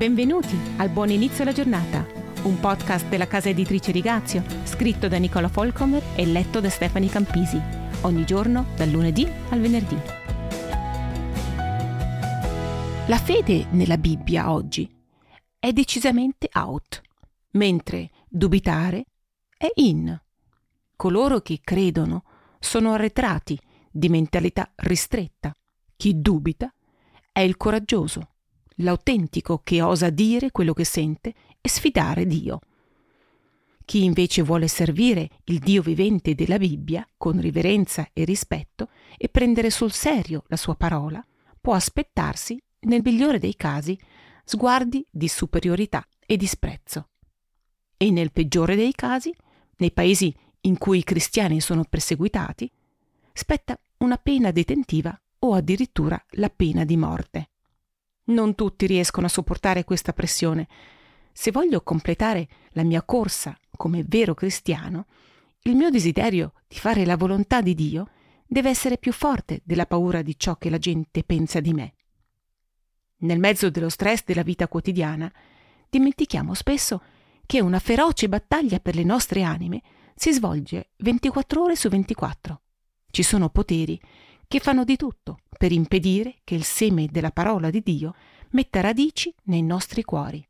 Benvenuti al Buon Inizio alla Giornata, un podcast della casa editrice Rigazio, scritto da Nicola Folcomer e letto da Stefani Campisi, ogni giorno dal lunedì al venerdì. La fede nella Bibbia oggi è decisamente out, mentre dubitare è in. Coloro che credono sono arretrati di mentalità ristretta. Chi dubita è il coraggioso, l'autentico che osa dire quello che sente e sfidare Dio. Chi invece vuole servire il Dio vivente della Bibbia con riverenza e rispetto e prendere sul serio la sua parola, può aspettarsi, nel migliore dei casi, sguardi di superiorità e disprezzo. E nel peggiore dei casi, nei paesi in cui i cristiani sono perseguitati, spetta una pena detentiva o addirittura la pena di morte. Non tutti riescono a sopportare questa pressione. Se voglio completare la mia corsa come vero cristiano, il mio desiderio di fare la volontà di Dio deve essere più forte della paura di ciò che la gente pensa di me. Nel mezzo dello stress della vita quotidiana, dimentichiamo spesso che una feroce battaglia per le nostre anime si svolge 24 ore su 24. Ci sono poteri che fanno di tutto per impedire che il seme della parola di Dio metta radici nei nostri cuori.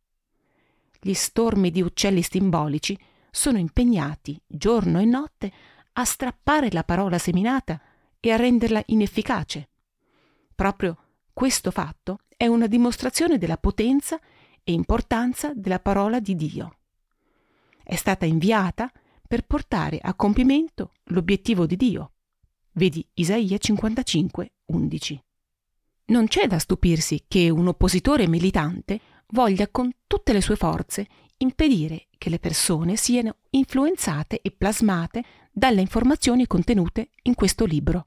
Gli stormi di uccelli simbolici sono impegnati giorno e notte a strappare la parola seminata e a renderla inefficace. Proprio questo fatto è una dimostrazione della potenza e importanza della parola di Dio. È stata inviata per portare a compimento l'obiettivo di Dio, Vedi Isaia 55, 11. Non c'è da stupirsi che un oppositore militante voglia con tutte le sue forze impedire che le persone siano influenzate e plasmate dalle informazioni contenute in questo libro.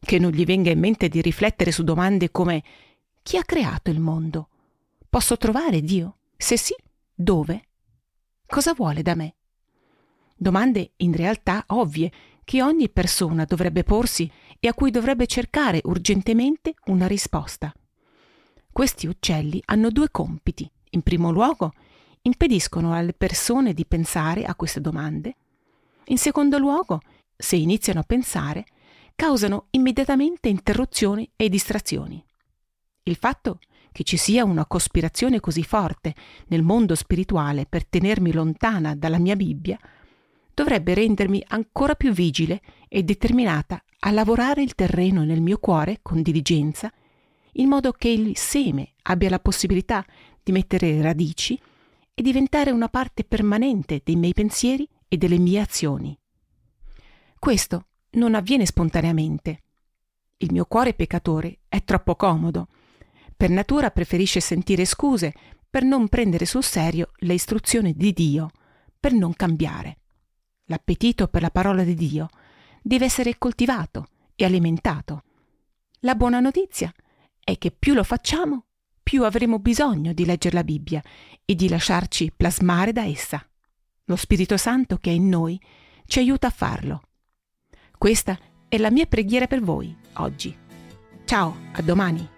Che non gli venga in mente di riflettere su domande come chi ha creato il mondo? Posso trovare Dio? Se sì, dove? Cosa vuole da me? Domande in realtà ovvie che ogni persona dovrebbe porsi e a cui dovrebbe cercare urgentemente una risposta. Questi uccelli hanno due compiti. In primo luogo, impediscono alle persone di pensare a queste domande. In secondo luogo, se iniziano a pensare, causano immediatamente interruzioni e distrazioni. Il fatto che ci sia una cospirazione così forte nel mondo spirituale per tenermi lontana dalla mia Bibbia dovrebbe rendermi ancora più vigile e determinata a lavorare il terreno nel mio cuore con diligenza, in modo che il seme abbia la possibilità di mettere radici e diventare una parte permanente dei miei pensieri e delle mie azioni. Questo non avviene spontaneamente. Il mio cuore peccatore è troppo comodo. Per natura preferisce sentire scuse per non prendere sul serio le istruzioni di Dio, per non cambiare l'appetito per la parola di Dio deve essere coltivato e alimentato. La buona notizia è che più lo facciamo, più avremo bisogno di leggere la Bibbia e di lasciarci plasmare da essa. Lo Spirito Santo che è in noi ci aiuta a farlo. Questa è la mia preghiera per voi oggi. Ciao, a domani.